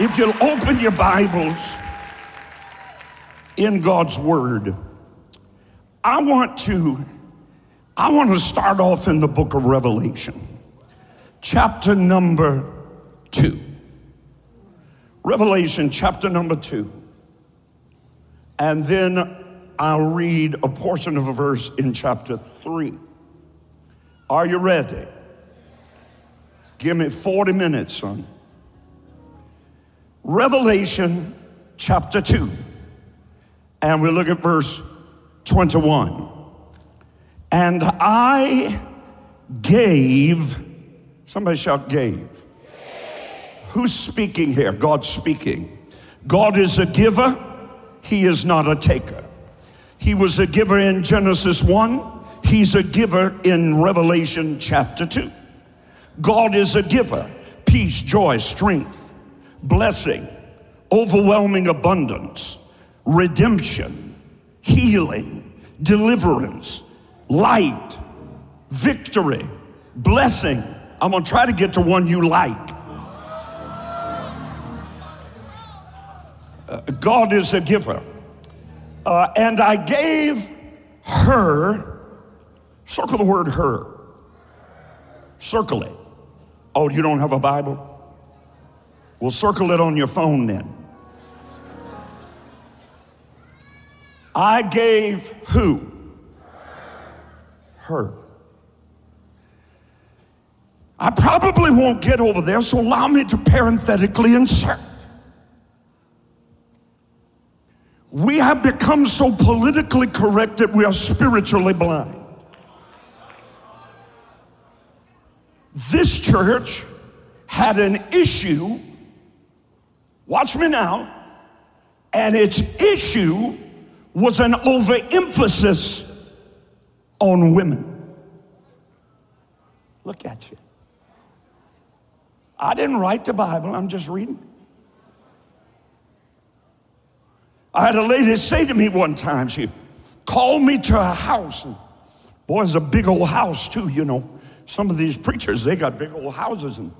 If you'll open your Bibles in God's Word, I want to I want to start off in the book of Revelation, chapter number 2. Revelation chapter number 2. And then I'll read a portion of a verse in chapter 3. Are you ready? Give me 40 minutes, son. Revelation chapter 2. And we look at verse 21. And I gave, somebody shout, gave. Who's speaking here? God's speaking. God is a giver, He is not a taker. He was a giver in Genesis 1, He's a giver in Revelation chapter 2. God is a giver, peace, joy, strength, blessing, overwhelming abundance, redemption, healing, deliverance, light, victory, blessing. I'm gonna try to get to one you like. Uh, God is a giver. Uh, and I gave her, circle the word her, circle it. Oh, you don't have a Bible? Well, circle it on your phone then. I gave who? Her. I probably won't get over there, so allow me to parenthetically insert. We have become so politically correct that we are spiritually blind. This church had an issue, watch me now, and its issue was an overemphasis on women. Look at you. I didn't write the Bible, I'm just reading. I had a lady say to me one time, she called me to a house. And boy, it's a big old house, too, you know. Some of these preachers, they got big old houses. And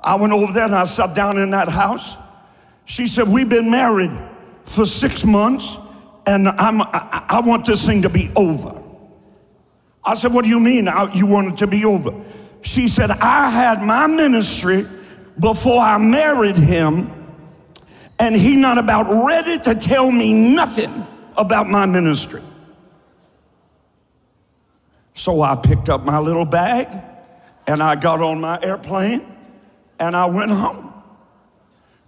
I went over there and I sat down in that house. She said, We've been married for six months and I'm, I, I want this thing to be over. I said, What do you mean you want it to be over? She said, I had my ministry before I married him, and he not about ready to tell me nothing about my ministry. So I picked up my little bag and I got on my airplane and I went home.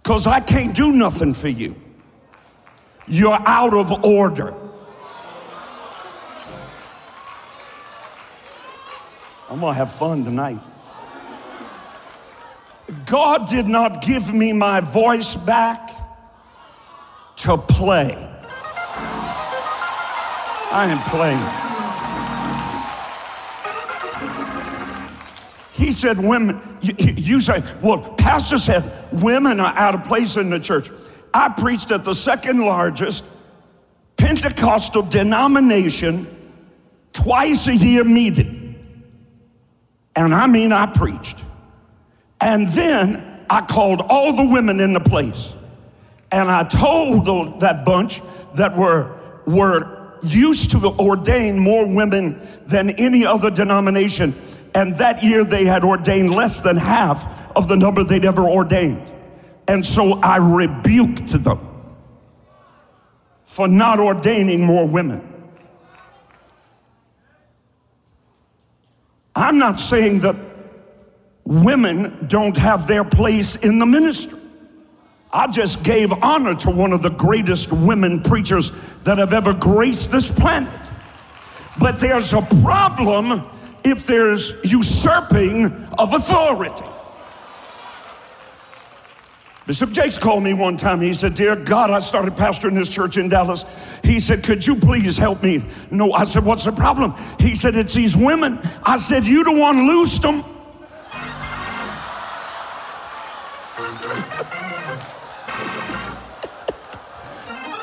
Because I can't do nothing for you. You're out of order. I'm gonna have fun tonight. God did not give me my voice back to play. I am playing. He said, Women, you, you say, well, Pastor said women are out of place in the church. I preached at the second largest Pentecostal denomination twice a year meeting. And I mean, I preached. And then I called all the women in the place. And I told the, that bunch that were, were used to ordain more women than any other denomination. And that year they had ordained less than half of the number they'd ever ordained. And so I rebuked them for not ordaining more women. I'm not saying that women don't have their place in the ministry. I just gave honor to one of the greatest women preachers that have ever graced this planet. But there's a problem if there's usurping of authority. Bishop Jakes called me one time. He said, Dear God, I started pastoring this church in Dallas. He said, Could you please help me? No, I said, What's the problem? He said, It's these women. I said, You the one loosed them.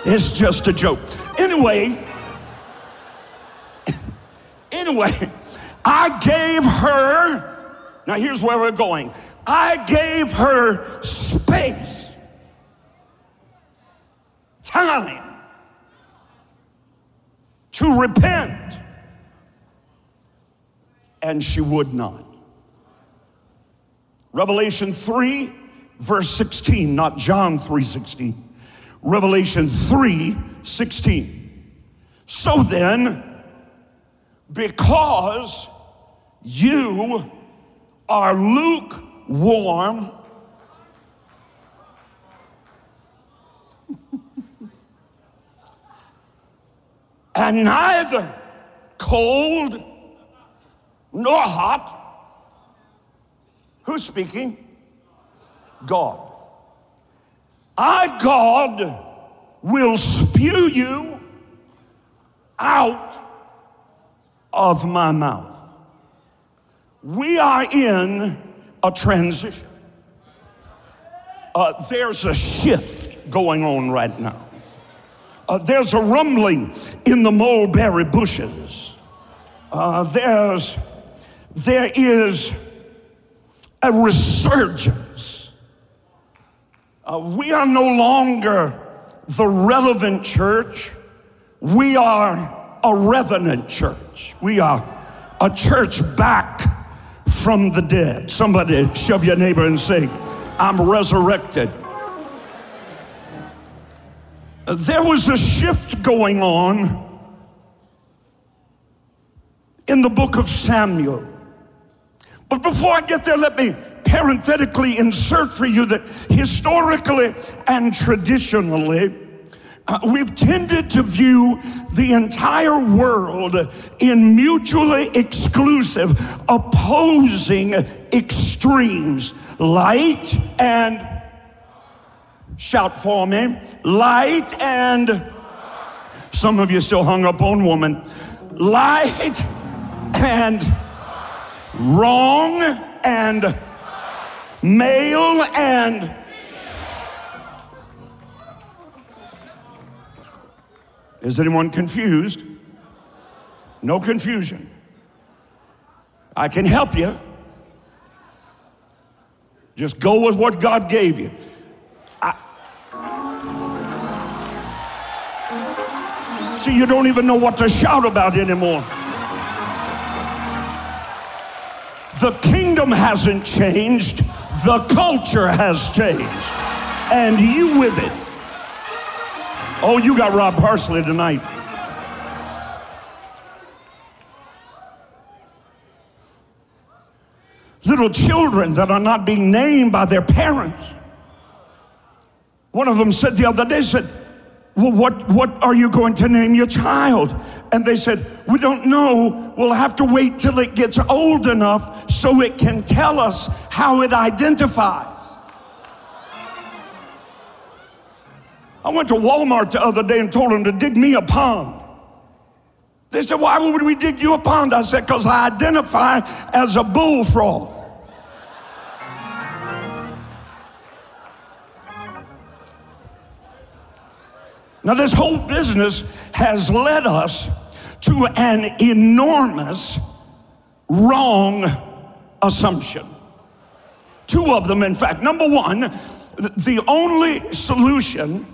it's just a joke. Anyway, anyway, I gave her, now here's where we're going. I gave her space time to repent, and she would not. Revelation 3, verse 16, not John 3 16. Revelation 3 16. So then, because you are lukewarm, and neither cold nor hot. Who's speaking? God. I, God, will spew you out of my mouth. We are in a transition. Uh, there's a shift going on right now. Uh, there's a rumbling in the mulberry bushes. Uh, there's, there is a resurgence. Uh, we are no longer the relevant church. We are a revenant church. We are a church back from the dead. Somebody shove your neighbor and say, I'm resurrected. There was a shift going on in the book of Samuel. But before I get there, let me parenthetically insert for you that historically and traditionally, uh, we've tended to view the entire world in mutually exclusive, opposing extremes. Light and shout for me. Light and some of you still hung up on woman. Light and wrong and male and Is anyone confused? No confusion. I can help you. Just go with what God gave you. I... See, you don't even know what to shout about anymore. The kingdom hasn't changed, the culture has changed, and you with it. Oh, you got Rod Parsley tonight. Little children that are not being named by their parents. One of them said the other day, said, well, what, what are you going to name your child? And they said, We don't know. We'll have to wait till it gets old enough so it can tell us how it identifies. I went to Walmart the other day and told them to dig me a pond. They said, Why would we dig you a pond? I said, Because I identify as a bullfrog. Now, this whole business has led us to an enormous wrong assumption. Two of them, in fact. Number one, the only solution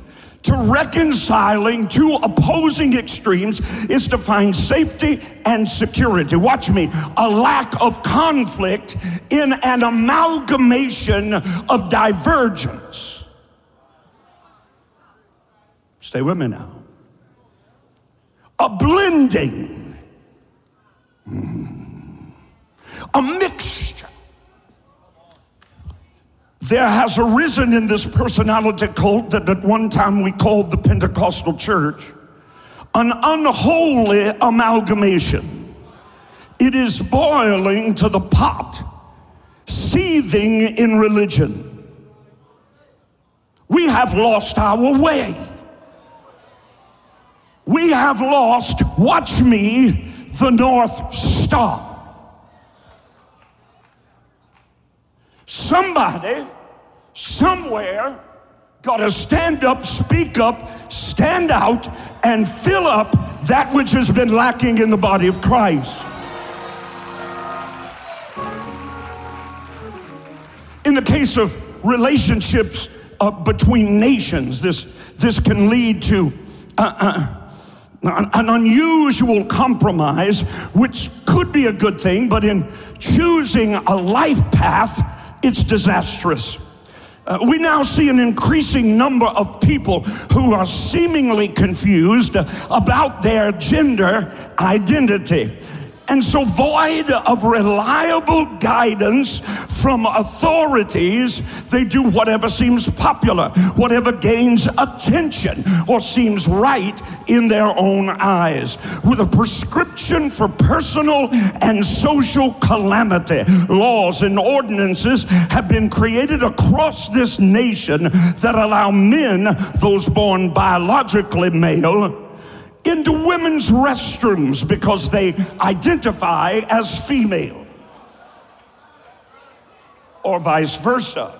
to reconciling two opposing extremes is to find safety and security. Watch me. A lack of conflict in an amalgamation of divergence. Stay with me now. A blending, mm. a mixture there has arisen in this personality cult that at one time we called the Pentecostal church an unholy amalgamation. It is boiling to the pot, seething in religion. We have lost our way. We have lost, watch me, the North Star. Somebody somewhere got to stand up, speak up, stand out, and fill up that which has been lacking in the body of Christ. In the case of relationships uh, between nations. This, this can lead to uh, uh an unusual compromise, which could be a good thing, but in choosing a life path, it's disastrous. Uh, we now see an increasing number of people who are seemingly confused about their gender identity and so void of reliable guidance from authorities, they do whatever seems popular, whatever gains attention or seems right in their own eyes. With a prescription for personal and social calamity, laws and ordinances have been created across this nation that allow men, those born biologically male, into women's restrooms because they identify as female, or vice versa.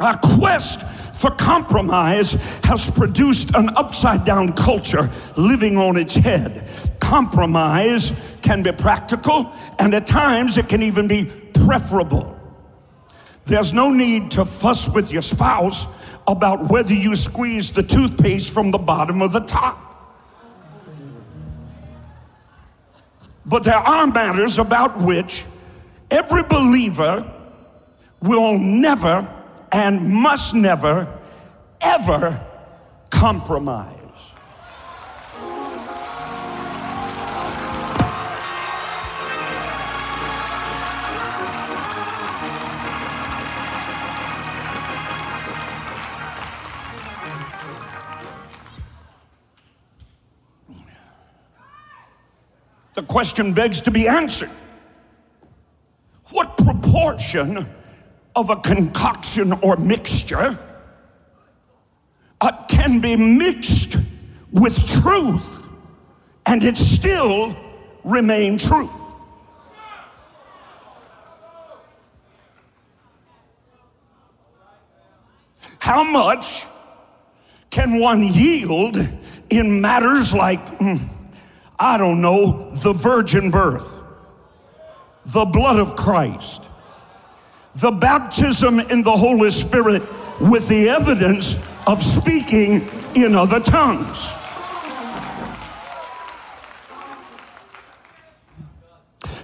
Our quest for compromise has produced an upside down culture living on its head. Compromise can be practical, and at times it can even be preferable. There's no need to fuss with your spouse about whether you squeeze the toothpaste from the bottom or the top. But there are matters about which every believer will never and must never, ever compromise. The question begs to be answered. What proportion of a concoction or mixture uh, can be mixed with truth and it still remain true? How much can one yield in matters like mm, I don't know, the virgin birth, the blood of Christ, the baptism in the Holy Spirit with the evidence of speaking in other tongues.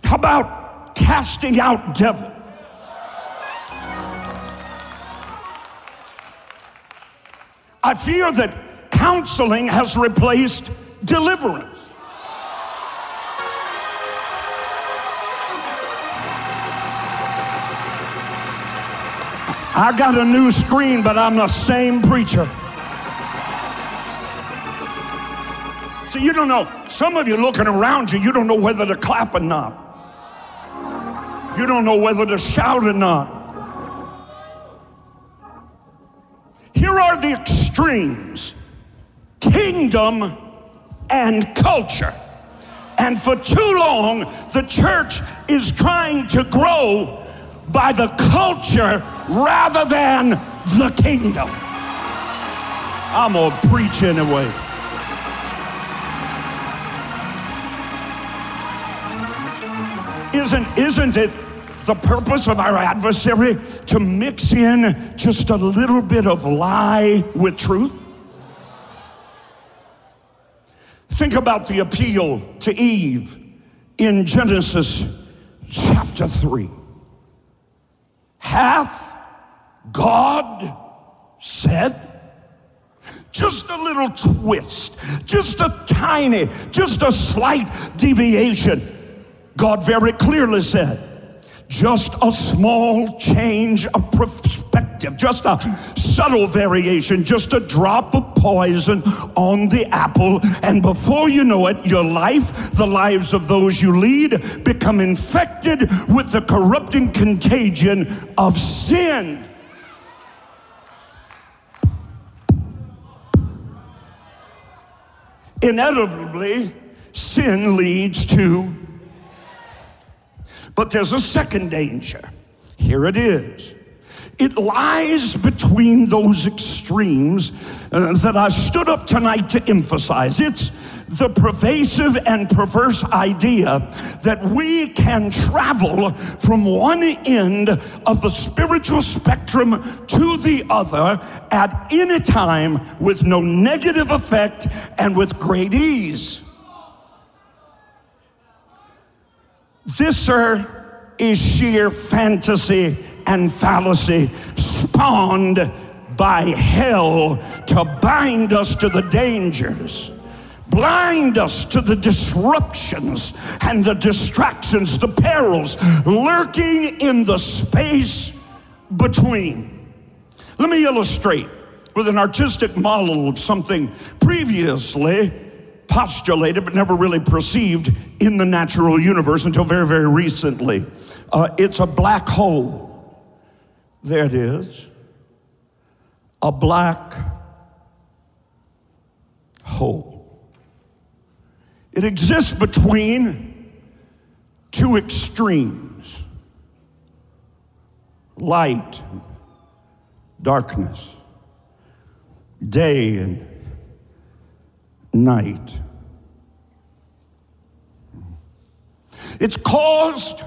How about casting out devils? I fear that counseling has replaced deliverance. I got a new screen, but I'm the same preacher. So you don't know. Some of you looking around you, you don't know whether to clap or not. You don't know whether to shout or not. Here are the extremes kingdom and culture. And for too long, the church is trying to grow by the culture rather than the kingdom. I'm going to preach anyway. Isn't, isn't it the purpose of our adversary to mix in just a little bit of lie with truth? Think about the appeal to Eve in Genesis chapter 3. Hath God said? Just a little twist, just a tiny, just a slight deviation. God very clearly said, just a small change of perspective, just a subtle variation, just a drop of poison on the apple. And before you know it, your life, the lives of those you lead, become infected with the corrupting contagion of sin. Inevitably, sin leads to but there's a second danger. Here it is. It lies between those extremes uh, that I stood up tonight to emphasize. It's the pervasive and perverse idea that we can travel from one end of the spiritual spectrum to the other at any time with no negative effect and with great ease. This, sir, is sheer fantasy and fallacy spawned by hell to bind us to the dangers, blind us to the disruptions and the distractions, the perils lurking in the space between. Let me illustrate with an artistic model of something previously postulated but never really perceived in the natural universe until very, very recently. Uh, it's a black hole. There it is. A black hole. It exists between two extremes light, darkness, day and night. It's caused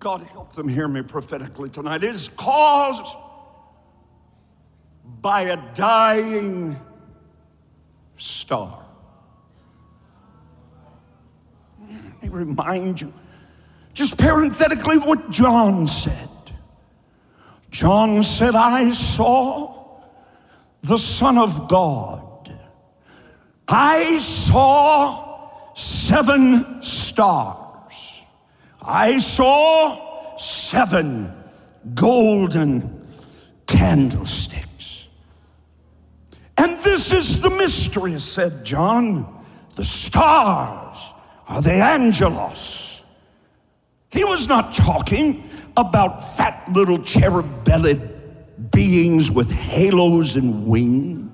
God help them hear me prophetically tonight. It is caused by a dying star. Me remind you, just parenthetically, what John said. John said, I saw the Son of God. I saw seven stars. I saw seven golden candlesticks. And this is the mystery, said John. The stars are the angelos. He was not talking about fat little cherub bellied beings with halos and wings.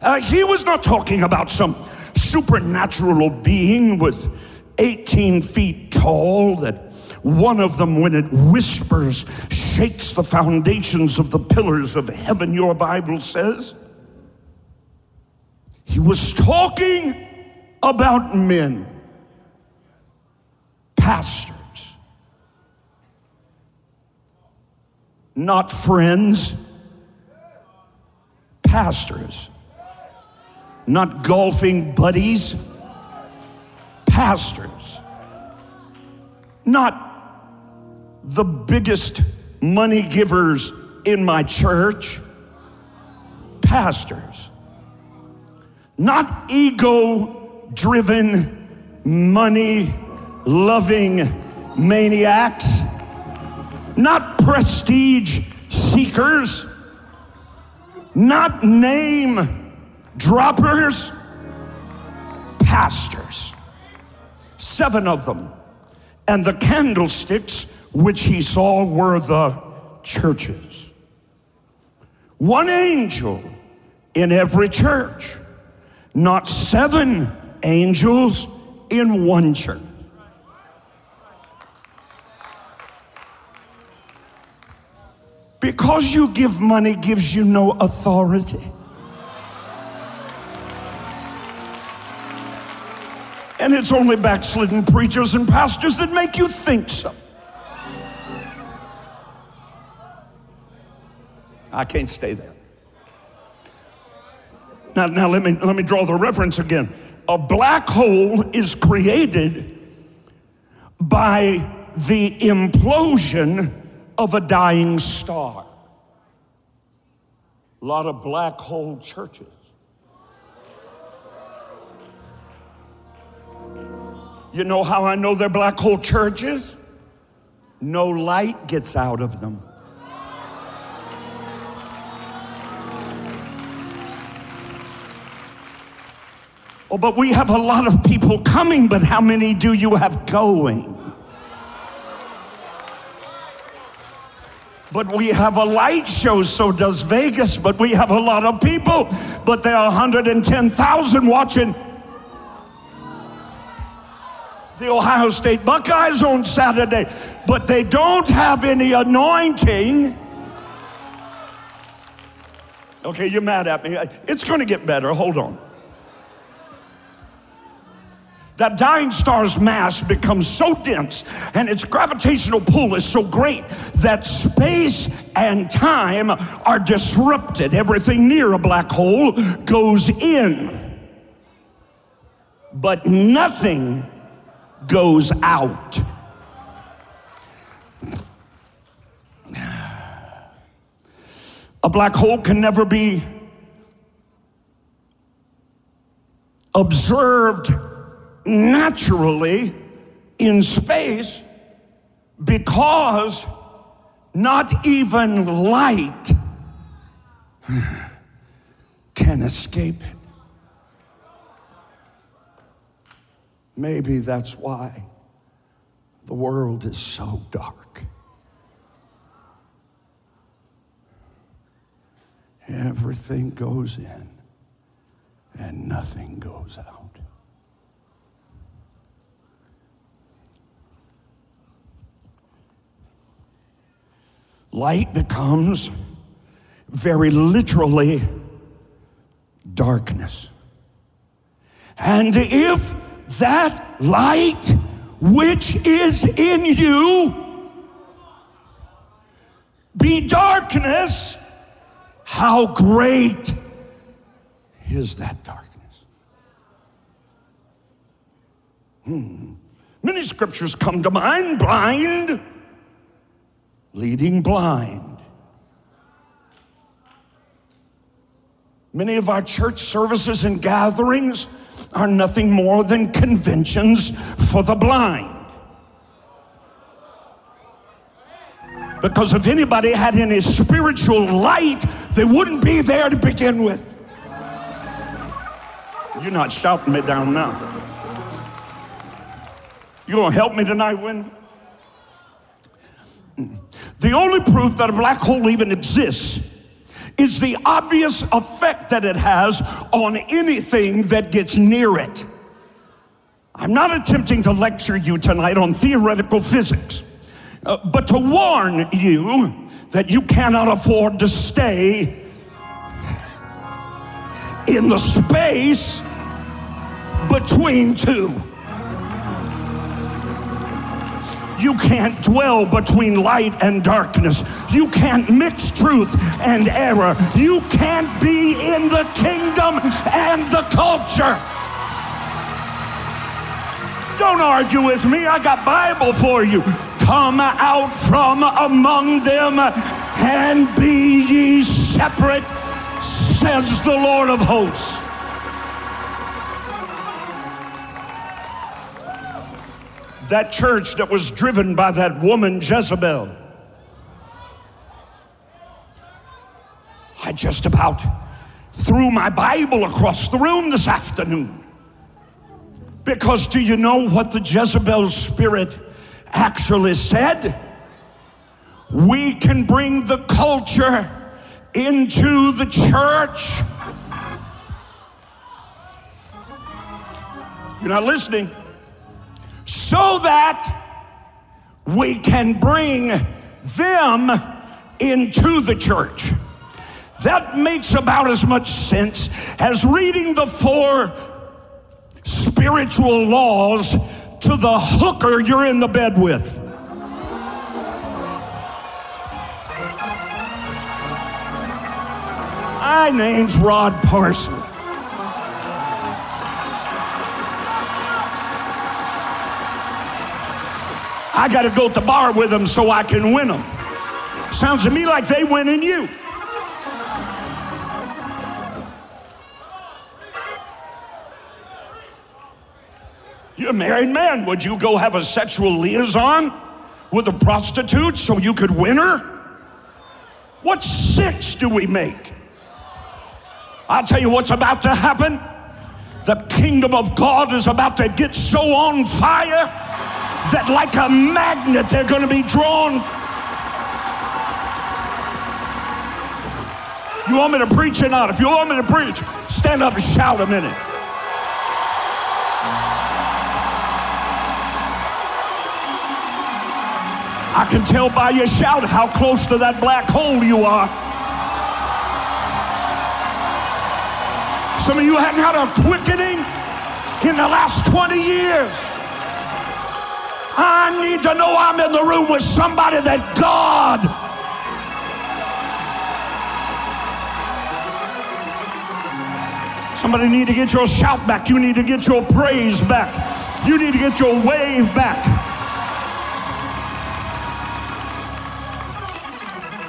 Uh, he was not talking about some supernatural being with 18 feet tall, that one of them, when it whispers, shakes the foundations of the pillars of heaven, your Bible says. He was talking about men, pastors, not friends, pastors, not golfing buddies pastors, not the biggest money givers in my church, pastors, not ego driven, money loving maniacs, not prestige seekers, not name droppers, pastors seven of them. And the candlesticks which he saw were the churches. One angel in every church, not seven angels in one church. Because you give money gives you no authority. And it's only backslidden preachers and pastors that make you think so. I can't stay there. Now, now let, me, let me draw the reference again. A black hole is created by the implosion of a dying star. A lot of black hole churches. You know how I know they're black hole churches? No light gets out of them. Oh, but we have a lot of people coming, but how many do you have going? But we have a light show, so does Vegas, but we have a lot of people, but there are 110,000 watching the Ohio State Buckeyes on Saturday, but they don't have any anointing. Okay, you're mad at me. It's going to get better. Hold on. That dying star's mass becomes so dense and its gravitational pull is so great that space and time are disrupted. Everything near a black hole goes in, but nothing goes out. A black hole can never be observed naturally in space because not even light can escape it. Maybe that's why the world is so dark. Everything goes in and nothing goes out. Light becomes very literally darkness. And if that light which is in you be darkness, how great is that darkness? Hmm. Many scriptures come to mind blind leading blind. Many of our church services and gatherings are nothing more than conventions for the blind. Because if anybody had any spiritual light, they wouldn't be there to begin with. You're not shouting me down now. You gonna help me tonight, Wendy? The only proof that a black hole even exists is the obvious effect that it has on anything that gets near it. I'm not attempting to lecture you tonight on theoretical physics, uh, but to warn you that you cannot afford to stay in the space between two. You can't dwell between light and darkness. You can't mix truth and error. You can't be in the kingdom and the culture. Don't argue with me. I got Bible for you. Come out from among them and be ye separate, says the Lord of hosts. That church that was driven by that woman Jezebel. I just about threw my Bible across the room this afternoon. Because do you know what the Jezebel spirit actually said? We can bring the culture into the church. You're not listening so that we can bring them into the church. That makes about as much sense as reading the four spiritual laws to the hooker you're in the bed with. My name's Rod Parsley. I got to go to the bar with them so I can win them. Sounds to me like they winning you. You're a married man. Would you go have a sexual liaison with a prostitute so you could win her? What sense do we make? I'll tell you what's about to happen. The kingdom of God is about to get so on fire that, like a magnet, they're going to be drawn. You want me to preach or not? If you want me to preach, stand up and shout a minute. I can tell by your shout how close to that black hole you are. Some of you hadn't had a quickening in the last 20 years. I need to know I'm in the room with somebody that God Somebody need to get your shout back. You need to get your praise back. You need to get your wave back.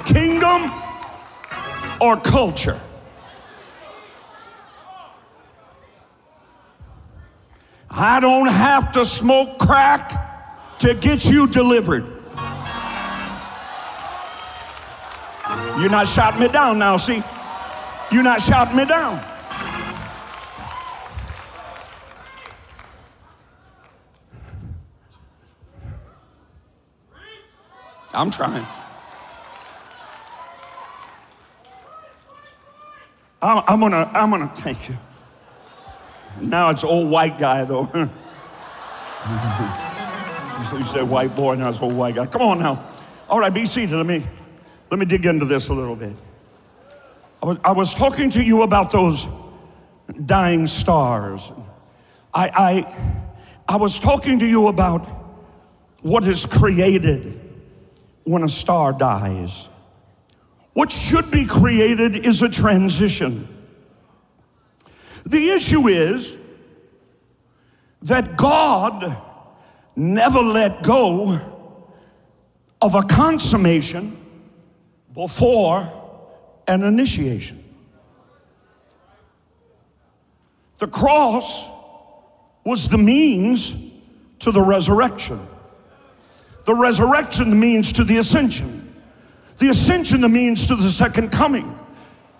Kingdom or culture? I don't have to smoke crack to get you delivered. You're not shouting me down now, see? You're not shouting me down. I'm trying. I'm, I'm, gonna, I'm gonna thank you. Now it's old white guy though. you said white boy, now it's old white guy. Come on now. All right, be seated. Let me, let me dig into this a little bit. I was, I was talking to you about those dying stars. I, I, I was talking to you about what is created when a star dies. What should be created is a transition. The issue is that God never let go of a consummation before an initiation. The cross was the means to the resurrection. The resurrection means to the ascension. The ascension the means to the second coming.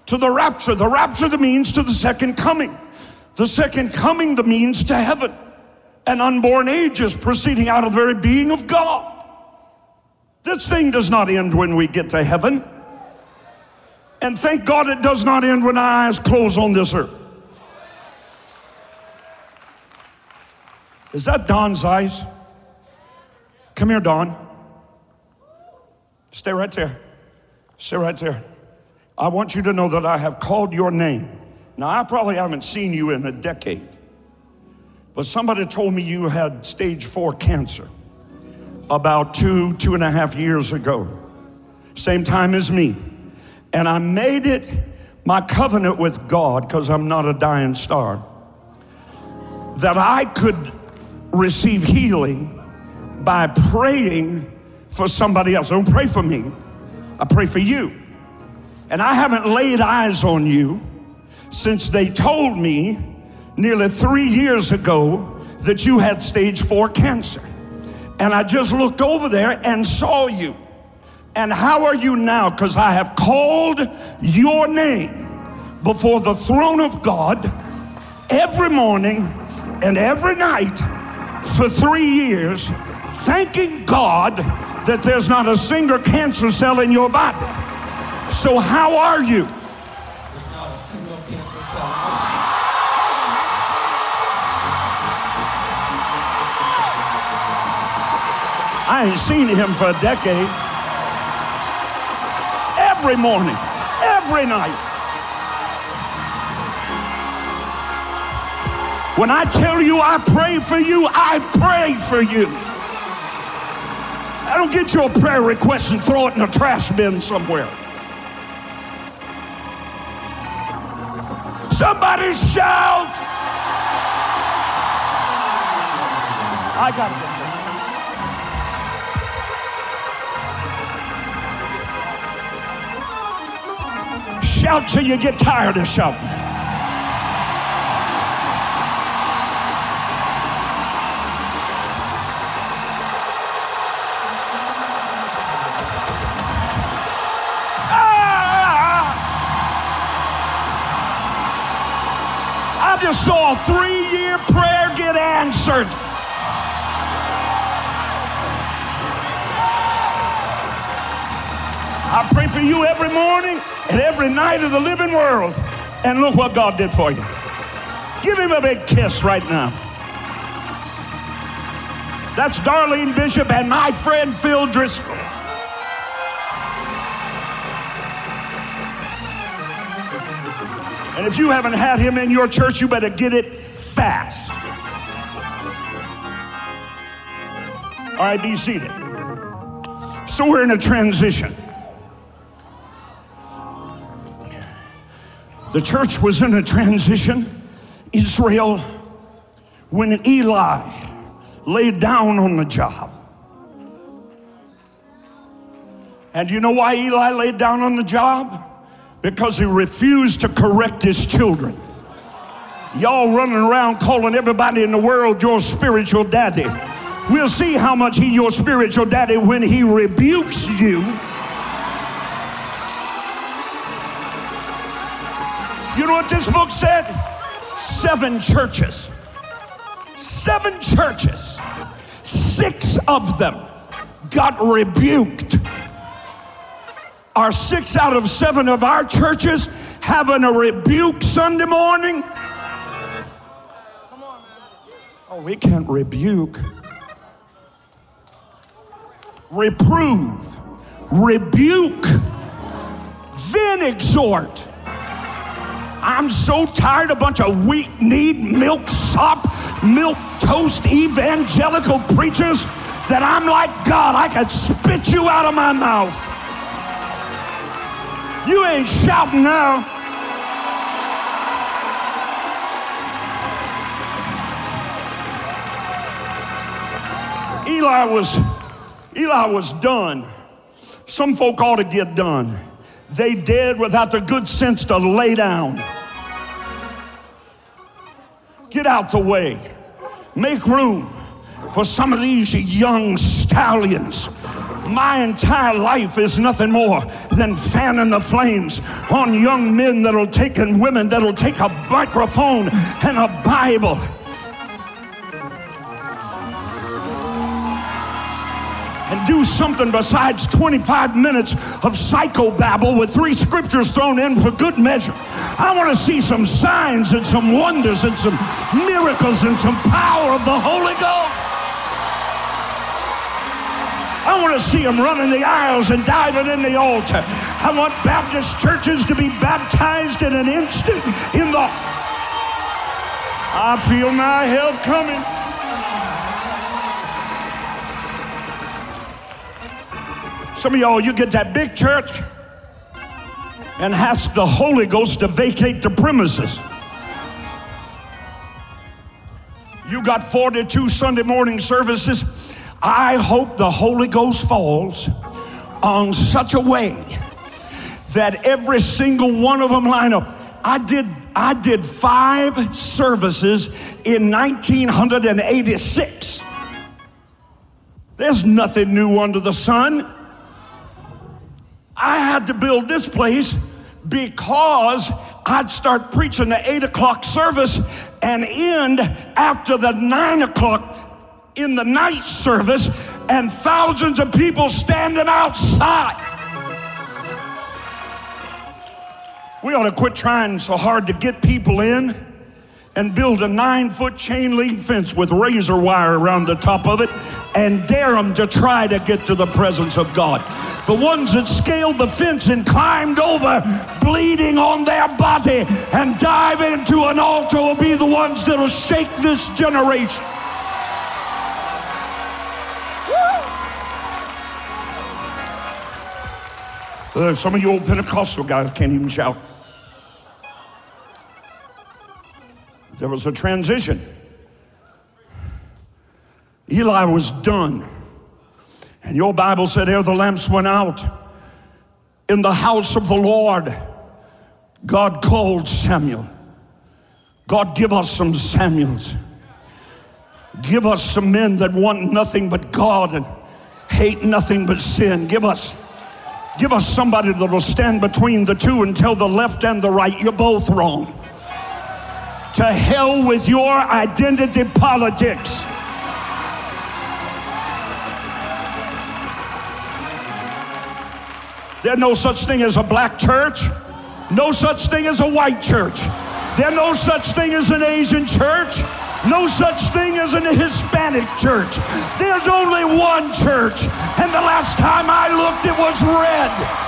To the rapture. The rapture the means to the second coming. The second coming the means to heaven. And unborn ages proceeding out of the very being of God. This thing does not end when we get to heaven. And thank God it does not end when our eyes close on this earth. Is that Don's eyes? Come here, Don. Stay right there. Stay right there. I want you to know that I have called your name. Now, I probably haven't seen you in a decade, but somebody told me you had stage four cancer about two, two and a half years ago, same time as me. And I made it my covenant with God, because I'm not a dying star, that I could receive healing by praying for somebody else. Don't pray for me, I pray for you. And I haven't laid eyes on you since they told me nearly three years ago that you had stage four cancer. And I just looked over there and saw you. And how are you now? Because I have called your name before the throne of God every morning and every night for three years thanking God that there's not a single cancer cell in your body. So, how are you? I ain't seen him for a decade. Every morning, every night. When I tell you I pray for you, I pray for you. I don't get your prayer request and throw it in a trash bin somewhere. Somebody shout. I got to Shout till you get tired of shouting. Ah! I just saw a three year prayer get answered. I pray for you every morning and every night of the living world. And look what God did for you. Give him a big kiss right now. That's Darlene Bishop and my friend Phil Driscoll. And if you haven't had him in your church, you better get it fast. All right, be seated. So we're in a transition. The church was in a transition. Israel, when Eli laid down on the job. And you know why Eli laid down on the job? Because he refused to correct his children. Y'all running around calling everybody in the world your spiritual daddy. We'll see how much he your spiritual daddy when he rebukes you. You know what this book said? Seven churches. Seven churches. Six of them got rebuked. Are six out of seven of our churches having a rebuke Sunday morning? Oh, we can't rebuke. Reprove, rebuke, then exhort. I'm so tired, of a bunch of weak kneed, milk sop, milk toast evangelical preachers that I'm like, God, I could spit you out of my mouth. You ain't shouting now. Eli was Eli was done. Some folk ought to get done. They did without the good sense to lay down. Get out the way. Make room for some of these young stallions. My entire life is nothing more than fanning the flames on young men that'll take and women that'll take a microphone and a Bible do something besides 25 minutes of psychobabble with three scriptures thrown in for good measure. I want to see some signs and some wonders and some miracles and some power of the Holy Ghost. I want to see them running the aisles and diving in the altar. I want Baptist churches to be baptized in an instant in the. I feel my help coming. Some of y'all, you get that big church and ask the Holy Ghost to vacate the premises. You got 42 Sunday morning services. I hope the Holy Ghost falls on such a way that every single one of them line up. I did I did five services in 1986. There's nothing new under the sun. I had to build this place because I'd start preaching the eight o'clock service and end after the nine o'clock in the night service, and thousands of people standing outside. We ought to quit trying so hard to get people in and build a nine foot chain link fence with razor wire around the top of it and dare them to try to get to the presence of God. The ones that scaled the fence and climbed over, bleeding on their body, and dive into an altar will be the ones that'll shake this generation. Uh, some of you old Pentecostal guys can't even shout. There was a transition. Eli was done. And your Bible said, ere the lamps went out in the house of the Lord, God called Samuel. God, give us some Samuels. Give us some men that want nothing but God and hate nothing but sin. Give us, give us somebody that will stand between the two and tell the left and the right, you're both wrong. To hell with your identity politics. There's no such thing as a black church, no such thing as a white church. There's no such thing as an Asian church, no such thing as an Hispanic church. There's only one church, and the last time I looked, it was red.